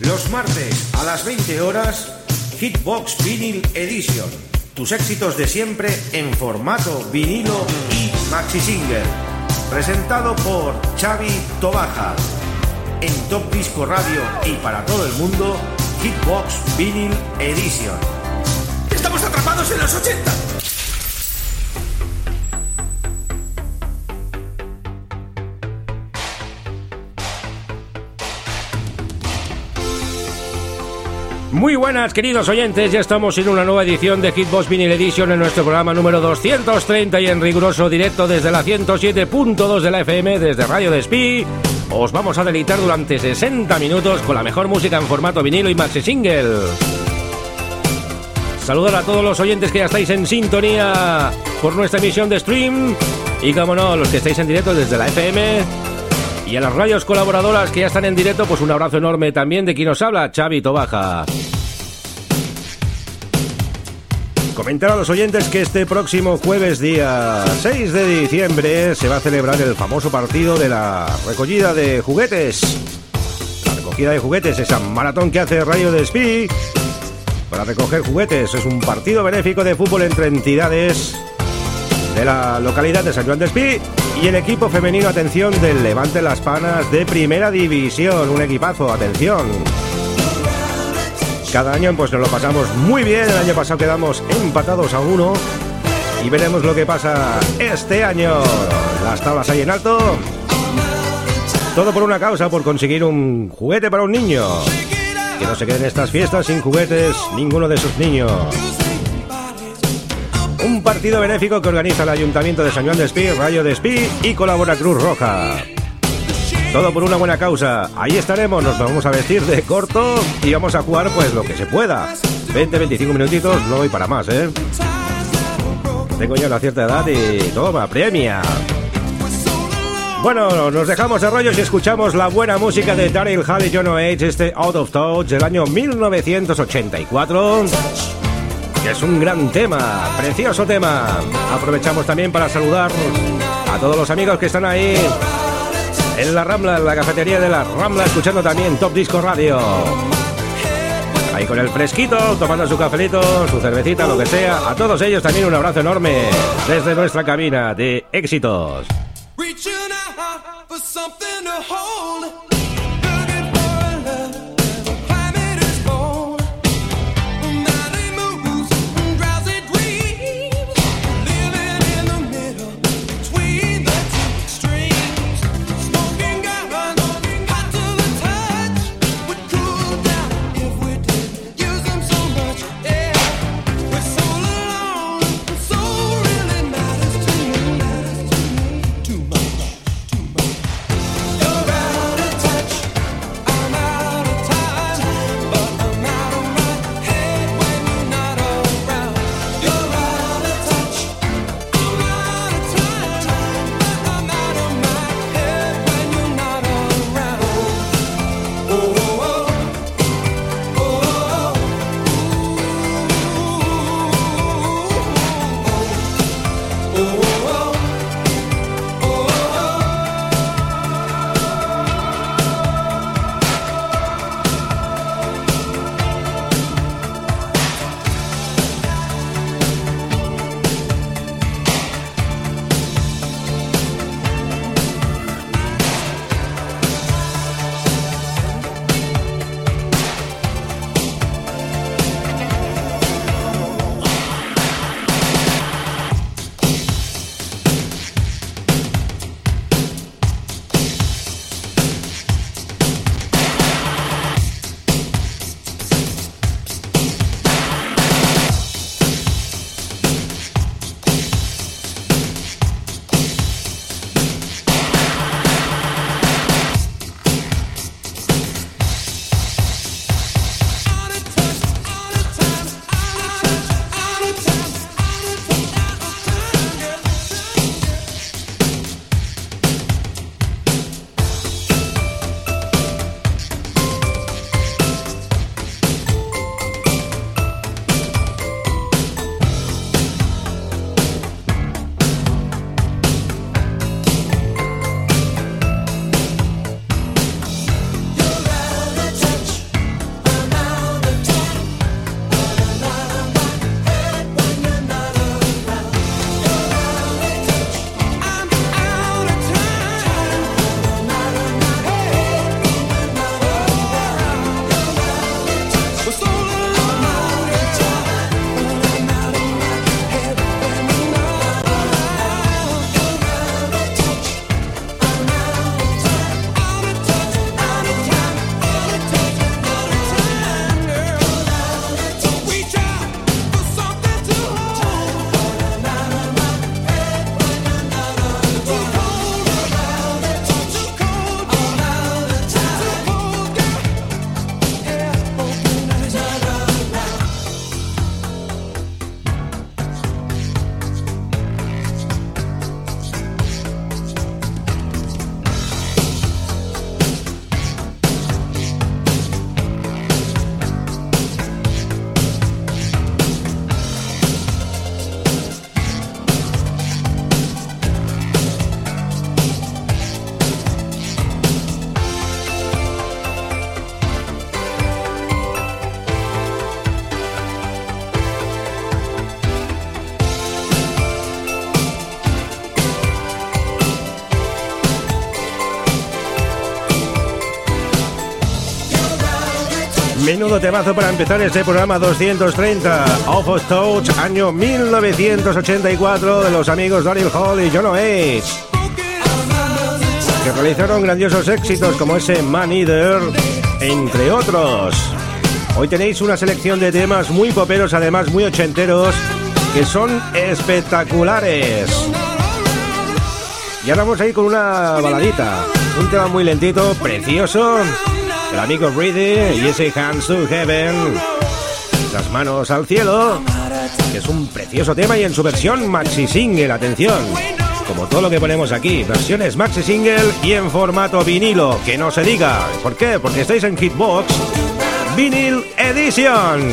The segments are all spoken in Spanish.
Los martes a las 20 horas, Hitbox Vinyl Edition. Tus éxitos de siempre en formato vinilo y maxi single. Presentado por Xavi Tobaja. En Top Disco Radio y para todo el mundo, Hitbox Vinyl Edition. ¡Estamos atrapados en los 80! Muy buenas, queridos oyentes. Ya estamos en una nueva edición de Hitbox Vinyl Edition en nuestro programa número 230 y en riguroso directo desde la 107.2 de la FM, desde Radio Despí. Os vamos a deleitar durante 60 minutos con la mejor música en formato vinilo y maxi single. Saludar a todos los oyentes que ya estáis en sintonía por nuestra emisión de stream y, como no, los que estáis en directo desde la FM y a las radios colaboradoras que ya están en directo, pues un abrazo enorme también de quien nos habla, Xavi Tobaja. Comentar a los oyentes que este próximo jueves día 6 de diciembre se va a celebrar el famoso partido de la recogida de juguetes. La recogida de juguetes, esa maratón que hace Radio Despí para recoger juguetes. Es un partido benéfico de fútbol entre entidades de la localidad de San Juan de Espí y el equipo femenino, atención, del Levante Las Panas de Primera División. Un equipazo, atención. Cada año pues nos lo pasamos muy bien. El año pasado quedamos empatados a uno. Y veremos lo que pasa este año. Las tablas ahí en alto. Todo por una causa, por conseguir un juguete para un niño. Que no se queden estas fiestas sin juguetes ninguno de sus niños. Un partido benéfico que organiza el Ayuntamiento de San Juan de Espí, Rayo de Espí y colabora Cruz Roja. Todo por una buena causa. Ahí estaremos, nos vamos a vestir de corto y vamos a jugar pues lo que se pueda. 20, 25 minutitos, no voy para más, ¿eh? Tengo ya una cierta edad y toma, premia. Bueno, nos dejamos de rollos y escuchamos la buena música de Daryl Hall y John Oates, este Out of Touch del año 1984 que es un gran tema, precioso tema. Aprovechamos también para saludar a todos los amigos que están ahí en la Rambla, en la cafetería de la Rambla, escuchando también Top Disco Radio. Ahí con el fresquito, tomando su cafelito, su cervecita, lo que sea. A todos ellos también un abrazo enorme desde nuestra cabina de éxitos. Menudo temazo para empezar este programa 230. Off of Touch, año 1984, de los amigos Daryl Hall y John Oates. Que realizaron grandiosos éxitos como ese Man Eater, entre otros. Hoy tenéis una selección de temas muy poperos, además muy ochenteros, que son espectaculares. Y ahora vamos a ir con una baladita. Un tema muy lentito, precioso. El amigo Reedy y ese Hands to Heaven. Las manos al cielo. Que es un precioso tema y en su versión maxi single, atención. Como todo lo que ponemos aquí, versiones maxi single y en formato vinilo. Que no se diga. ¿Por qué? Porque estáis en Hitbox Vinyl Edition.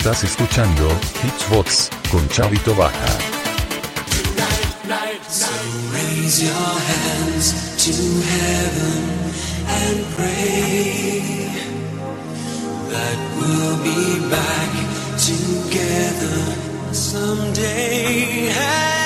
Estás escuchando Hitsbox con Chavito Baja. So raise your hands to heaven and pray that we'll be back together someday.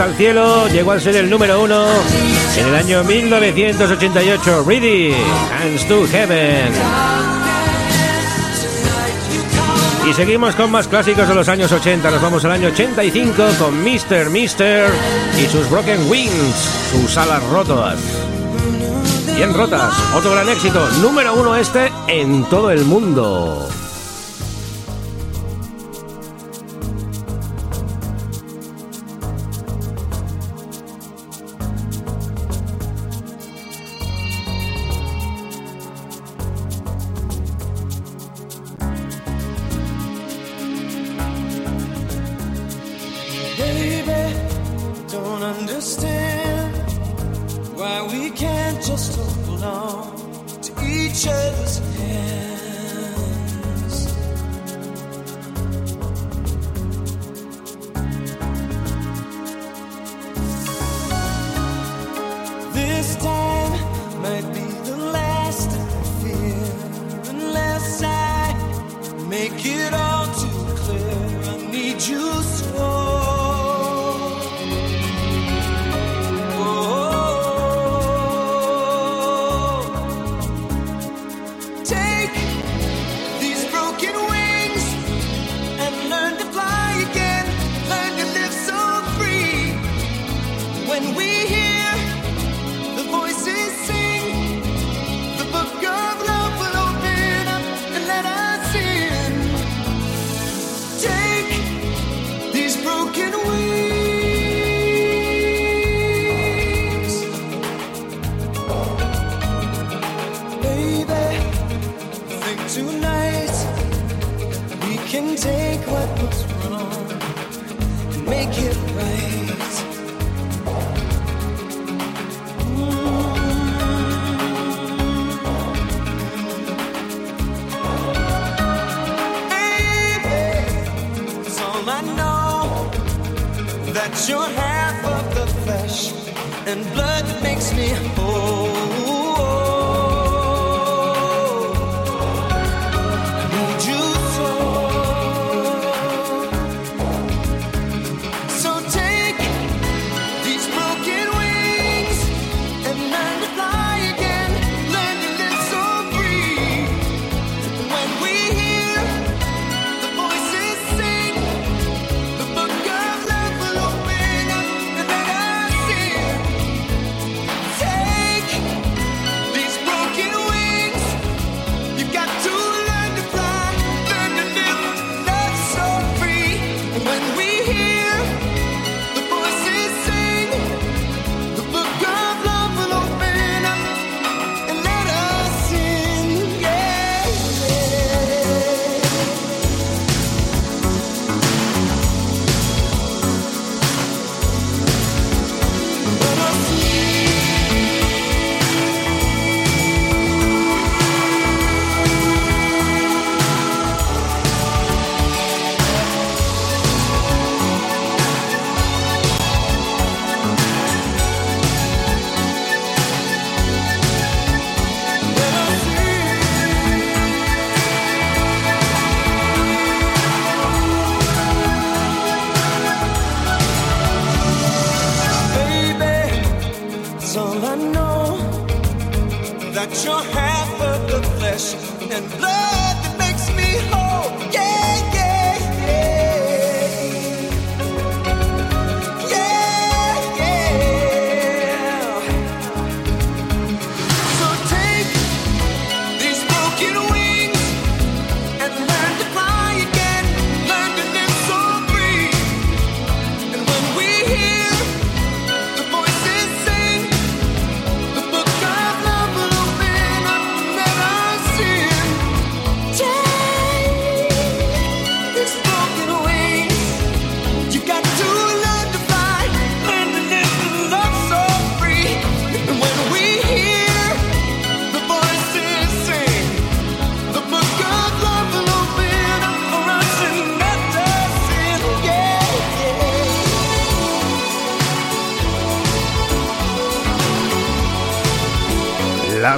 Al cielo, llegó a ser el número uno en el año 1988. Ready, Hands to Heaven. Y seguimos con más clásicos de los años 80. Nos vamos al año 85 con Mr. Mister y sus Broken Wings, sus alas rotas. Bien rotas, otro gran éxito, número uno este en todo el mundo.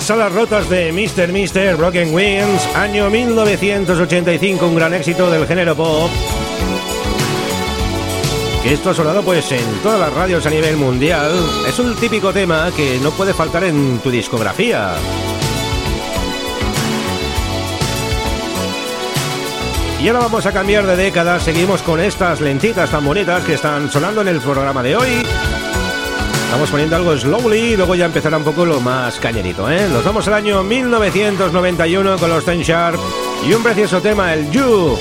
Las rotas de Mr. Mister Broken Wings, año 1985, un gran éxito del género pop. que esto ha sonado pues en todas las radios a nivel mundial. Es un típico tema que no puede faltar en tu discografía. Y ahora vamos a cambiar de década, seguimos con estas lentitas tan bonitas que están sonando en el programa de hoy. Estamos poniendo algo slowly y luego ya empezará un poco lo más cañerito, ¿eh? Nos vamos al año 1991 con los Ten Sharp y un precioso tema, el You.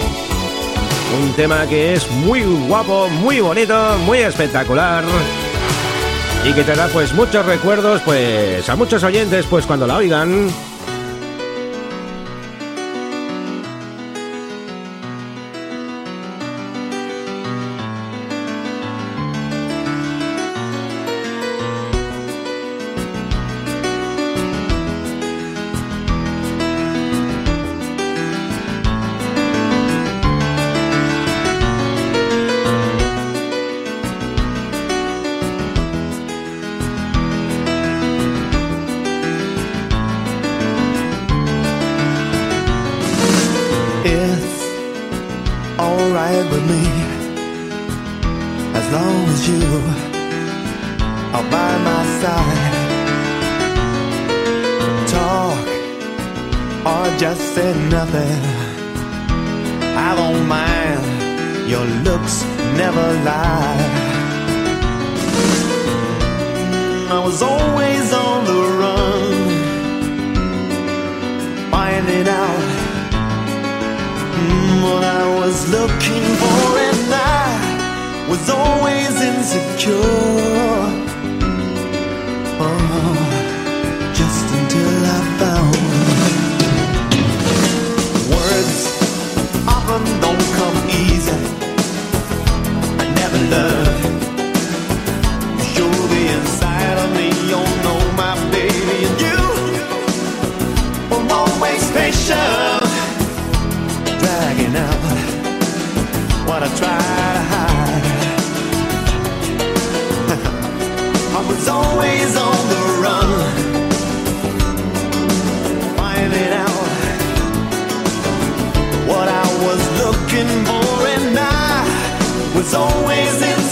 Un tema que es muy guapo, muy bonito, muy espectacular y que te da pues muchos recuerdos pues a muchos oyentes pues cuando la oigan temptation dragging out what I try to hide. I was always on the run, finding out what I was looking for, and I was always in.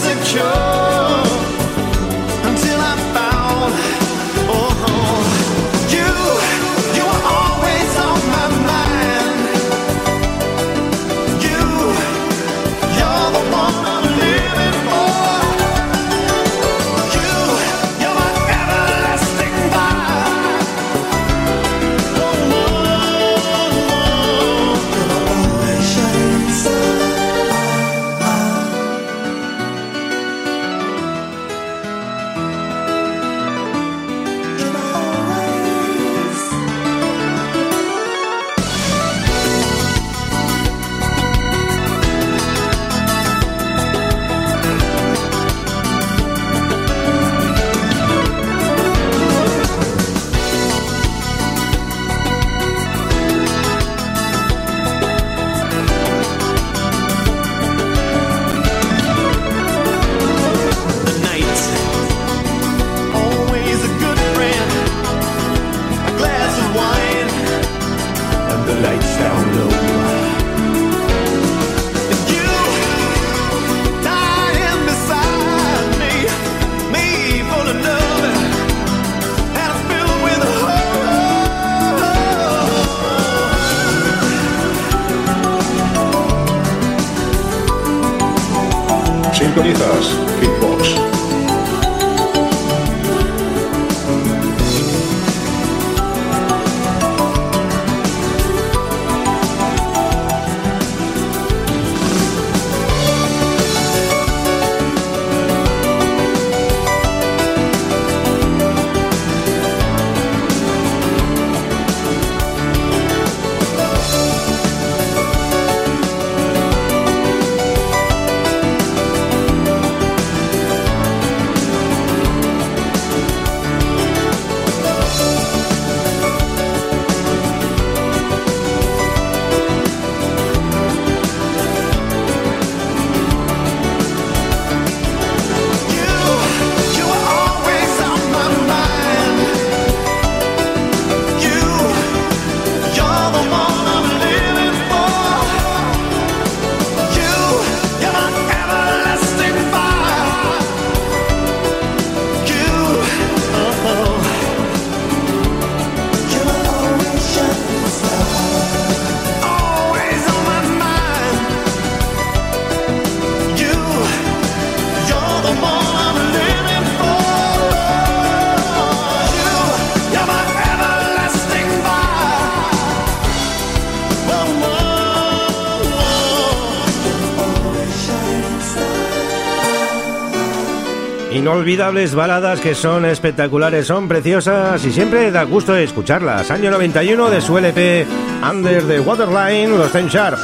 Inolvidables baladas que son espectaculares, son preciosas y siempre da gusto escucharlas. Año 91 de su LP Under the Waterline, los Ten Sharp.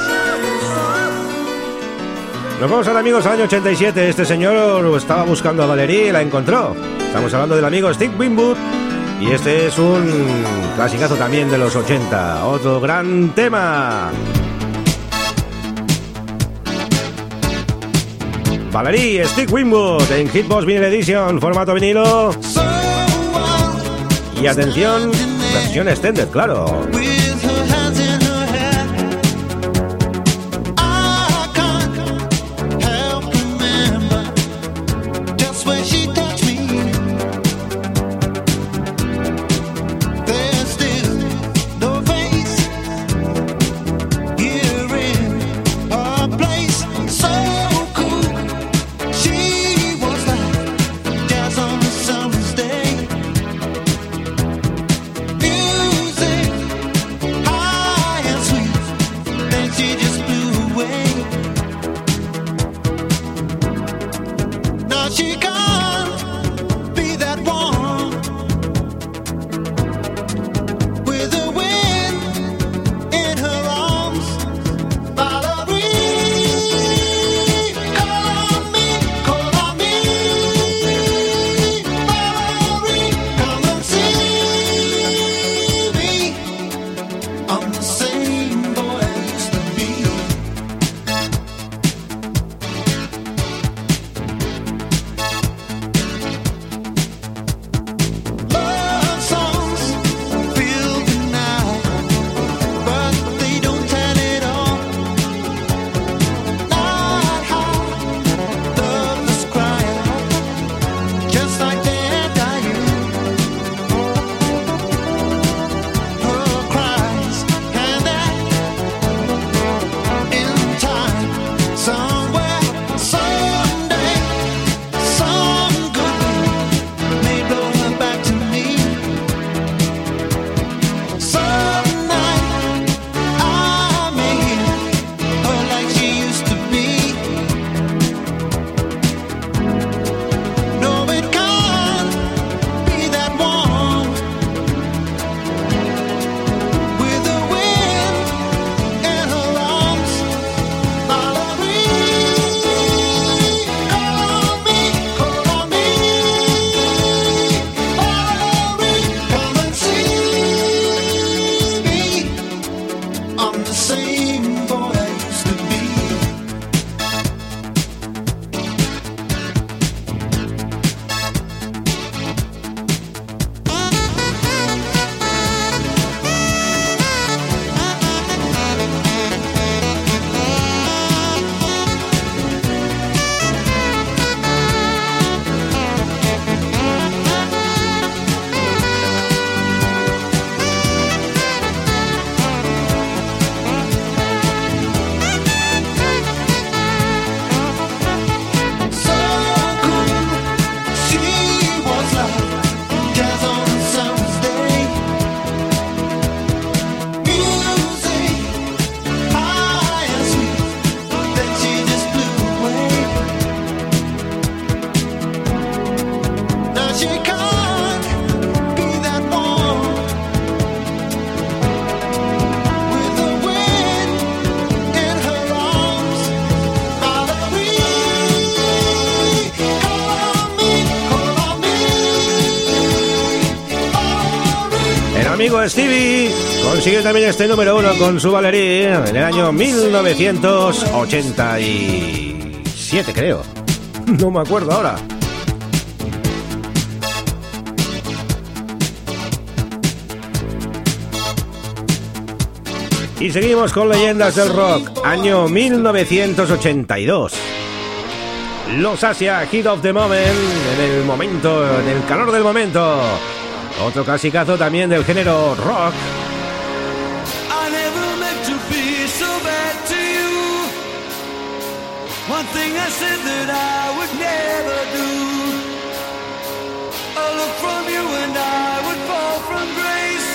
Nos vamos ahora amigos al año 87. Este señor estaba buscando a Valerie y la encontró. Estamos hablando del amigo Steve Winwood. Y este es un clasicazo también de los 80. Otro gran tema. Valerie, Stick Winwood en Hitbox Vinyl Edition, formato vinilo. Y atención, versión extended, claro. Consigue también este número uno con su Valerie en el año 1987, creo. No me acuerdo ahora. Y seguimos con leyendas del rock, año 1982. Los Asia, Hit of the Moment, en el momento, en el calor del momento. Otro clasicazo también del género rock. One thing I said that I would never do. A look from you and I would fall from grace,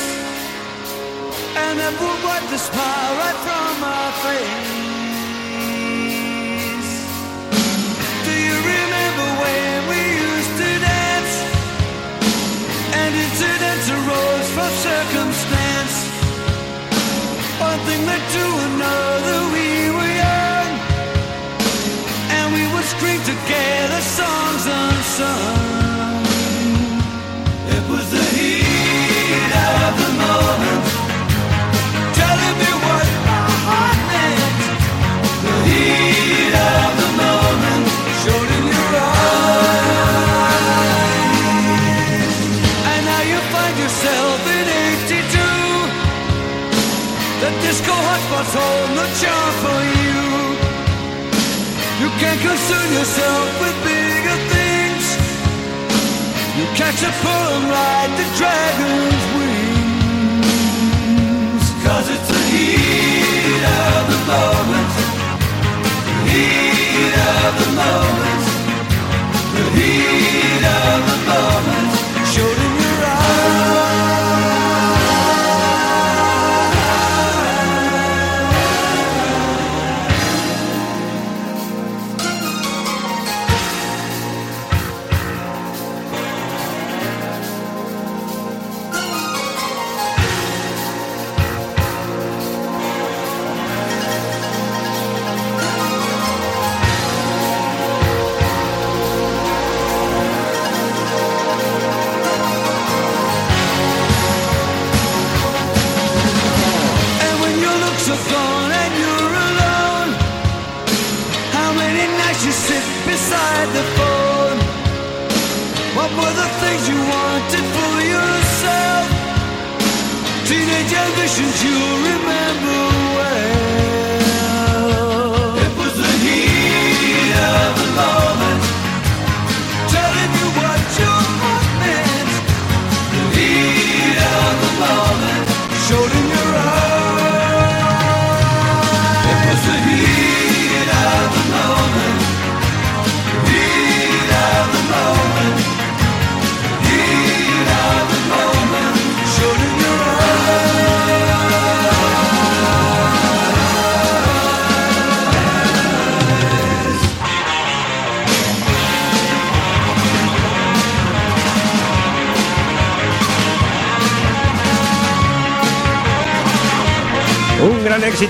and that would wipe the smile right from my face. Do you remember when we used to dance? And incidents arose from circumstance. One thing led to another. It was the heat of the moment, telling me what my heart meant. The heat of the moment showed in your eyes, and now you find yourself in '82. The disco hotspots hold charm for you. You can't concern yourself with me. Catch a Catapult ride the dragon's wings. Cause it's the heat of the moment. The heat of the moment.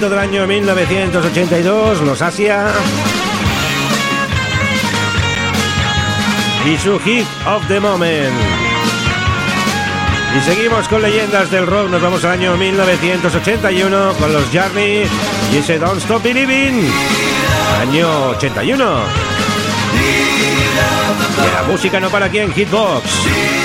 del año 1982, Los Asia. Y su hit of the moment. Y seguimos con leyendas del rock. Nos vamos al año 1981 con los Journey y ese Don't Stop Believing. Año 81. Y la música no para aquí en Hitbox.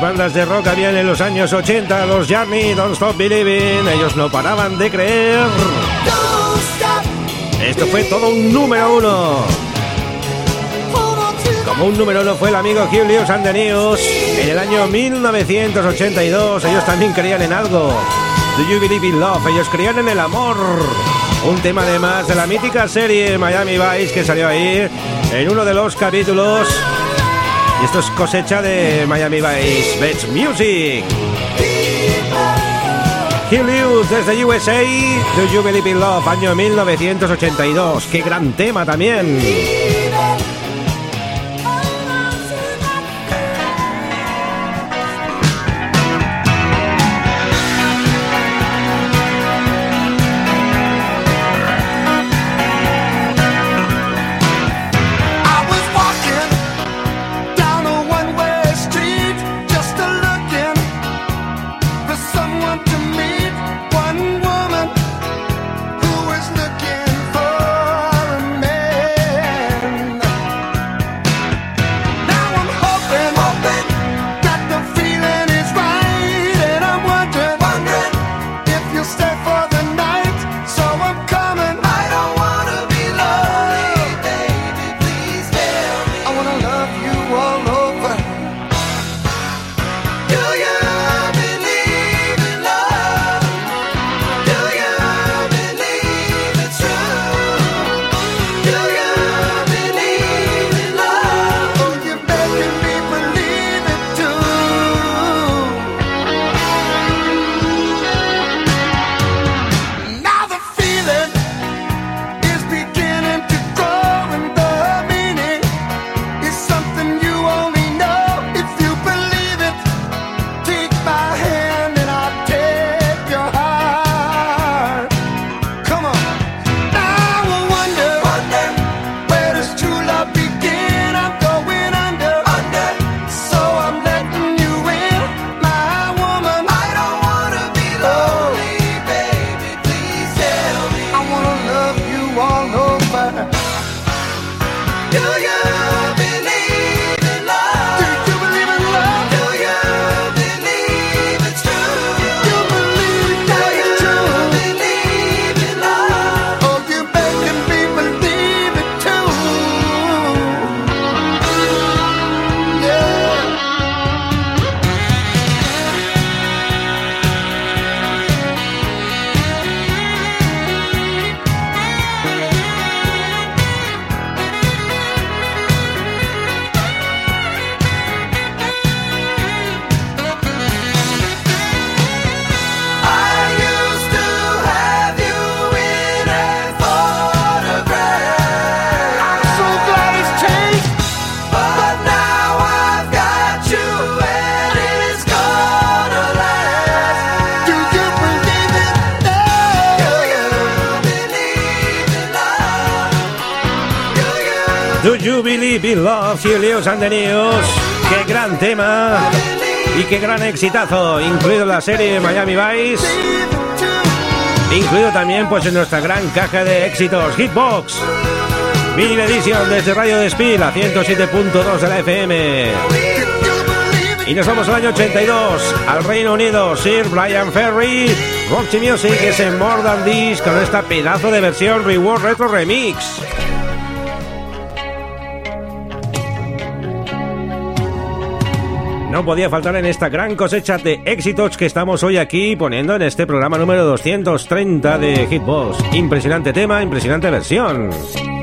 Bandas de rock habían en los años 80, los Journey, Don't Stop Believing, ellos no paraban de creer. Esto fue todo un número uno. Como un número uno fue el amigo Julius and the News en el año 1982. Ellos también creían en algo. Do You Believe in Love? Ellos creían en el amor. Un tema además de la mítica serie Miami Vice que salió ahí en uno de los capítulos. Y esto es cosecha de Miami Vice Best Music. Hugh desde USA, Do in Love, año 1982. Qué gran tema también. Julius and the News. Qué gran tema y qué gran exitazo, incluido la serie Miami Vice. Incluido también pues en nuestra gran caja de éxitos Hitbox. Mini edición desde Radio Despil a 107.2 de la FM. Y nos vamos al año 82, al Reino Unido, Sir Brian Ferry, Roxy Music es en More Than This con esta pedazo de versión Reward Retro Remix. No podía faltar en esta gran cosecha de éxitos que estamos hoy aquí poniendo en este programa número 230 de Hitbox. Impresionante tema, impresionante versión.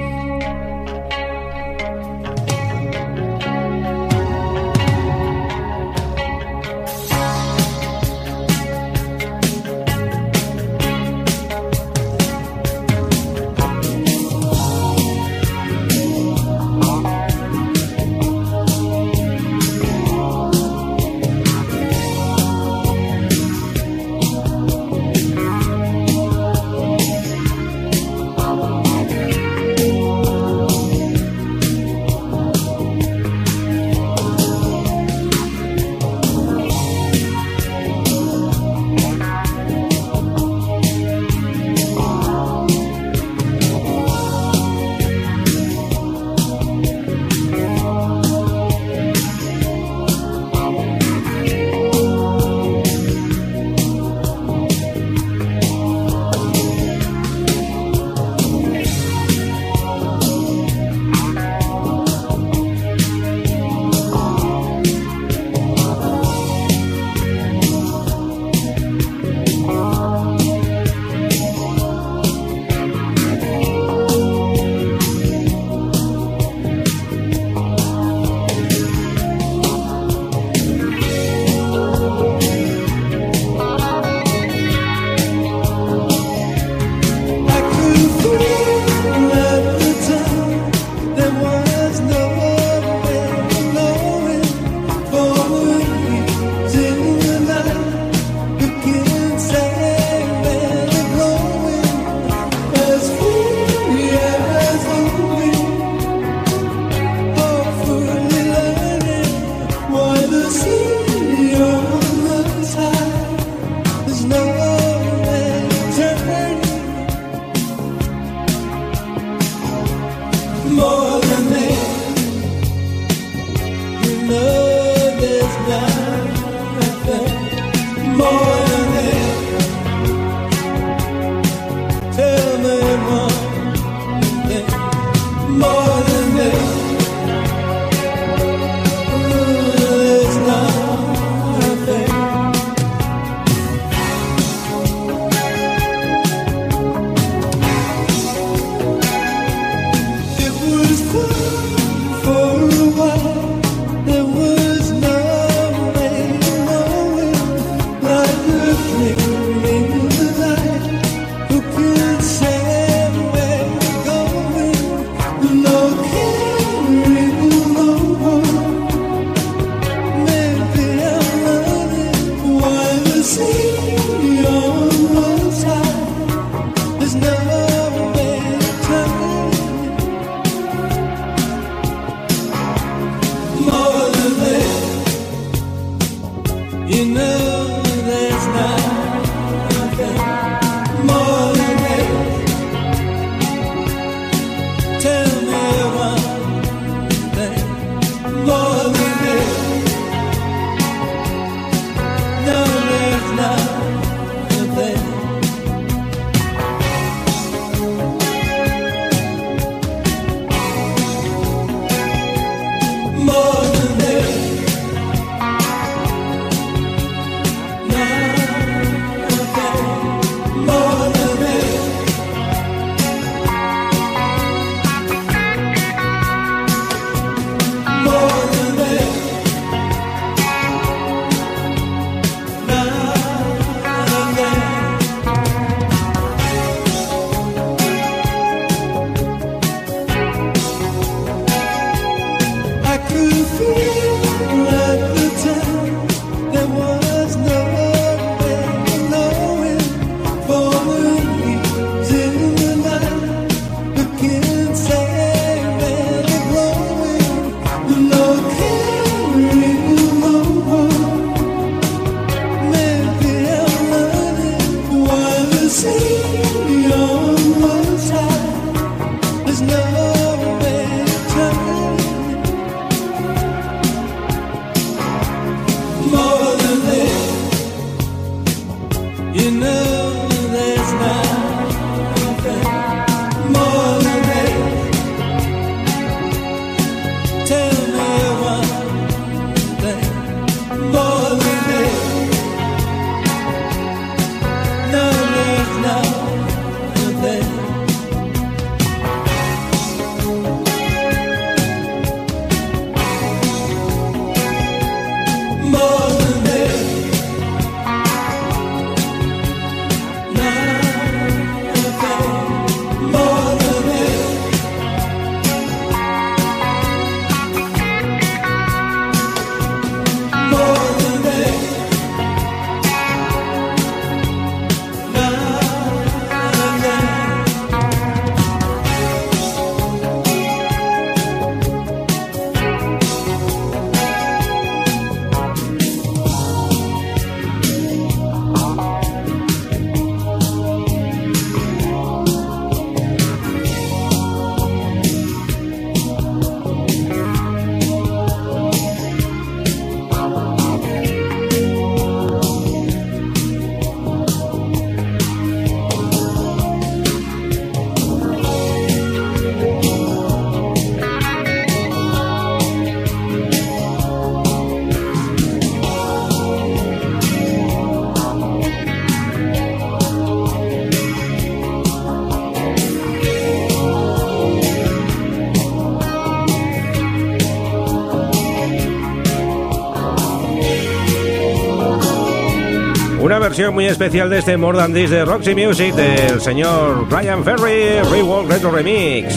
Versión muy especial de este More Than This de Roxy Music del señor Brian Ferry Rewalk Retro Remix.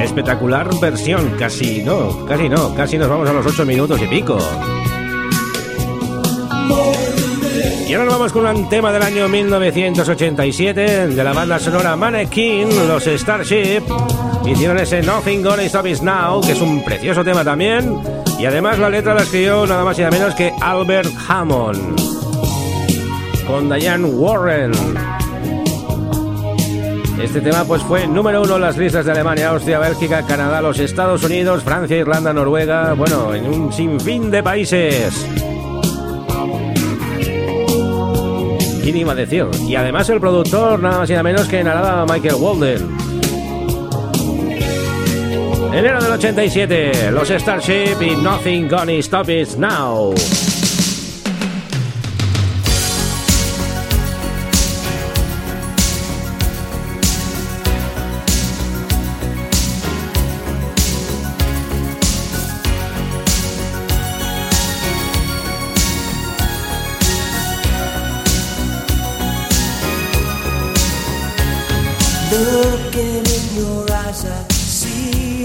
Espectacular versión, casi no, casi no, casi nos vamos a los 8 minutos y pico. Y ahora nos vamos con un tema del año 1987 de la banda sonora Mannequin, los Starship. Hicieron ese Nothing Gonna Stop Us Now, que es un precioso tema también. Y además la letra la escribió nada más y nada menos que Albert Hammond. Con Diane Warren. Este tema pues fue número uno en las listas de Alemania, Austria, Bélgica, Canadá, los Estados Unidos, Francia, Irlanda, Noruega, bueno, en un sinfín de países. ¿Quién iba a decir? Y además el productor, nada más y nada menos que nada Michael Walden. Enero del 87, los Starship y Nothing Gonna Stop It Now.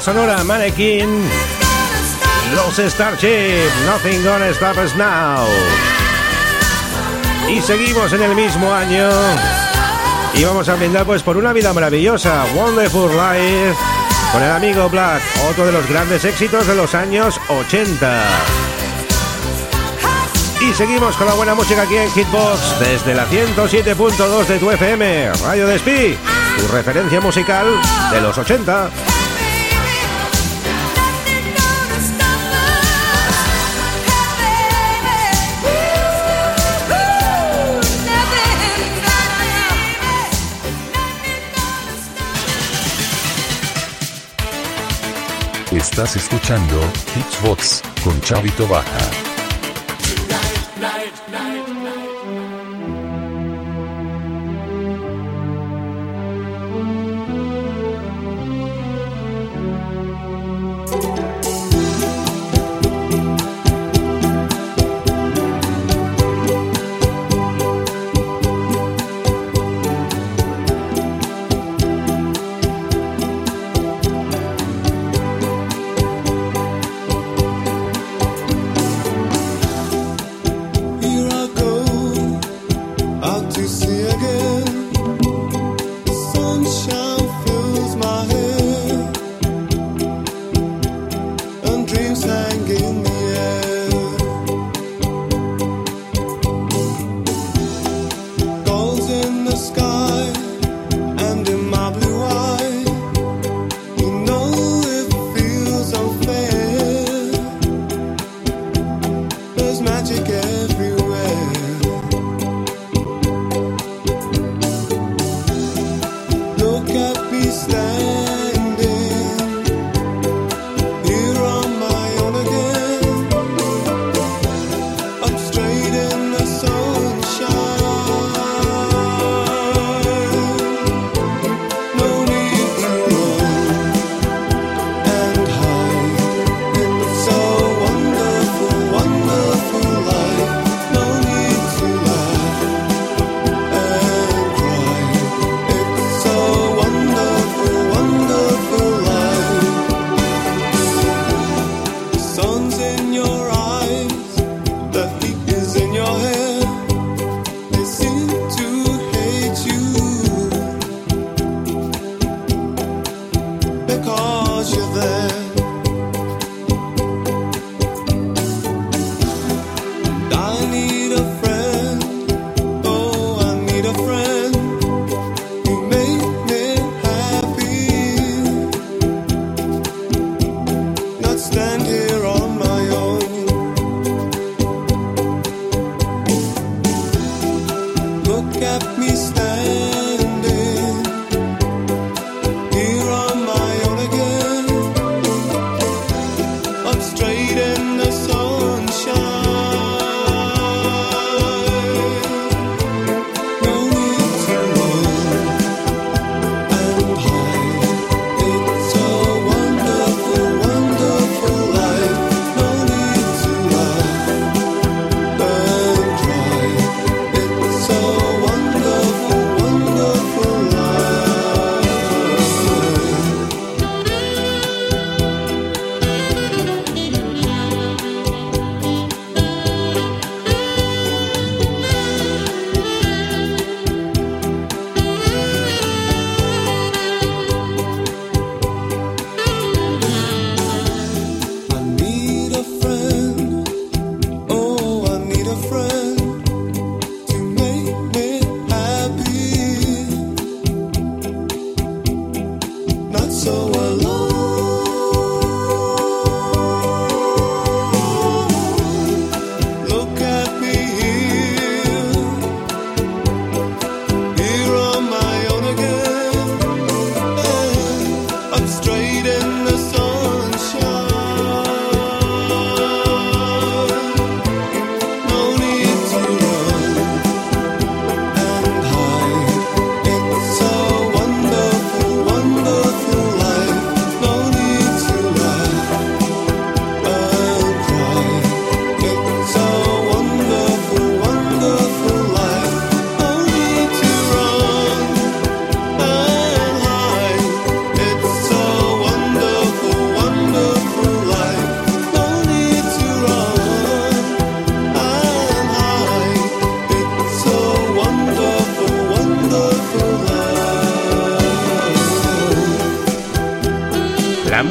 sonora Mannequin, los Starship, Nothing Gonna Stop Us Now. Y seguimos en el mismo año y vamos a brindar pues por una vida maravillosa, Wonderful Life, con el amigo Black, otro de los grandes éxitos de los años 80. Y seguimos con la buena música aquí en Hitbox desde la 107.2 de tu FM, Radio Despí, tu referencia musical de los 80. Estás escuchando Hitchbox con Chavito Baja.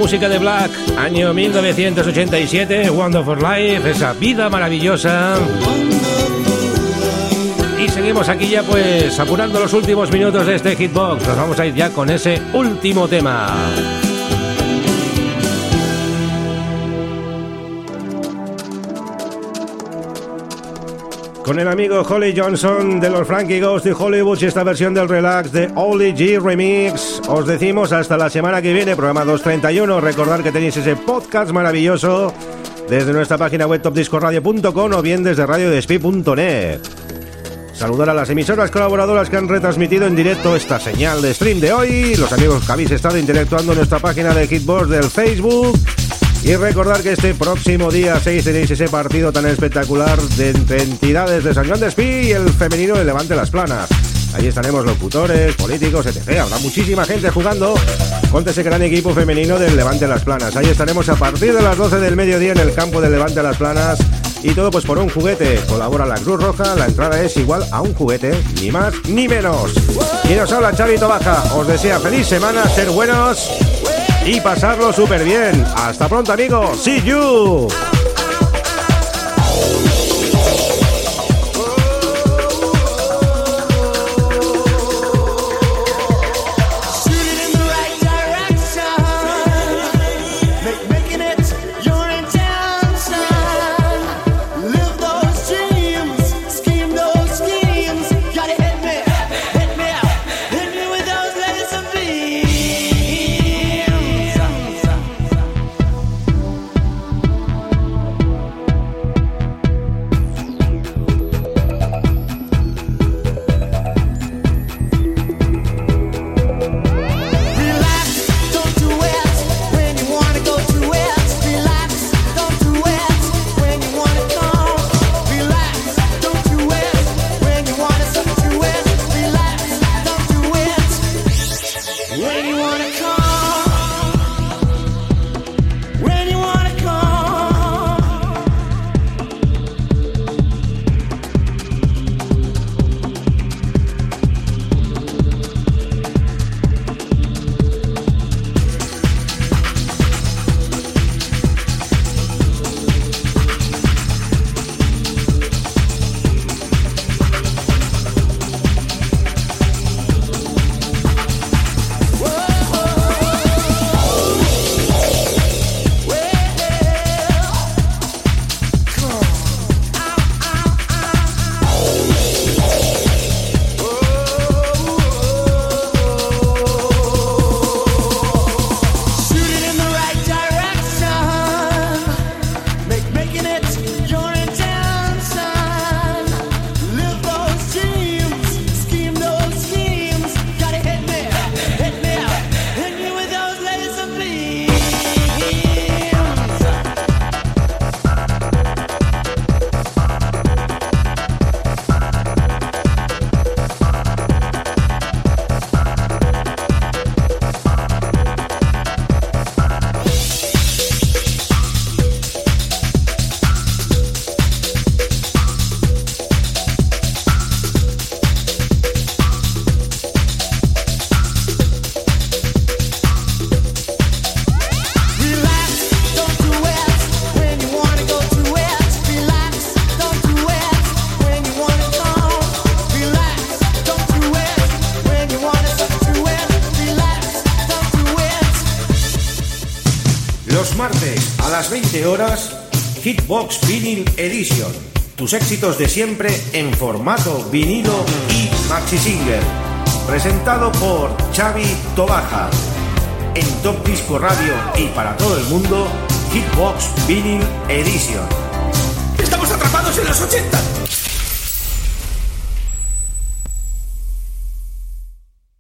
Música de Black, año 1987, Wonderful Life, esa vida maravillosa. Y seguimos aquí ya pues apurando los últimos minutos de este hitbox. Nos vamos a ir ya con ese último tema. con el amigo Holly Johnson de los Frankie Ghost de Hollywood y esta versión del Relax de Oli G Remix. Os decimos hasta la semana que viene, programa 231. Recordad que tenéis ese podcast maravilloso desde nuestra página web topdiscoradio.com o bien desde radiodespi.net. Saludar a las emisoras colaboradoras que han retransmitido en directo esta señal de stream de hoy, los amigos que habéis estado interactuando en nuestra página de Hitbox del Facebook y recordar que este próximo día 6 tenéis ese partido tan espectacular de entre entidades de San Juan de Espí y el femenino de Levante Las Planas. Allí estaremos locutores, políticos, etc. Habrá muchísima gente jugando contra ese gran equipo femenino del Levante Las Planas. Ahí estaremos a partir de las 12 del mediodía en el campo del Levante Las Planas. Y todo pues por un juguete. Colabora la Cruz Roja, la entrada es igual a un juguete, ni más ni menos. Y nos habla Chavito Baja. Os desea feliz semana, ser buenos y pasarlo súper bien. Hasta pronto amigos. See you. Hitbox Vinyl Edition. Tus éxitos de siempre en formato vinilo y maxi single. Presentado por Xavi Tobaja. En Top Disco Radio y para todo el mundo, Hitbox Vinyl Edition. ¡Estamos atrapados en los 80!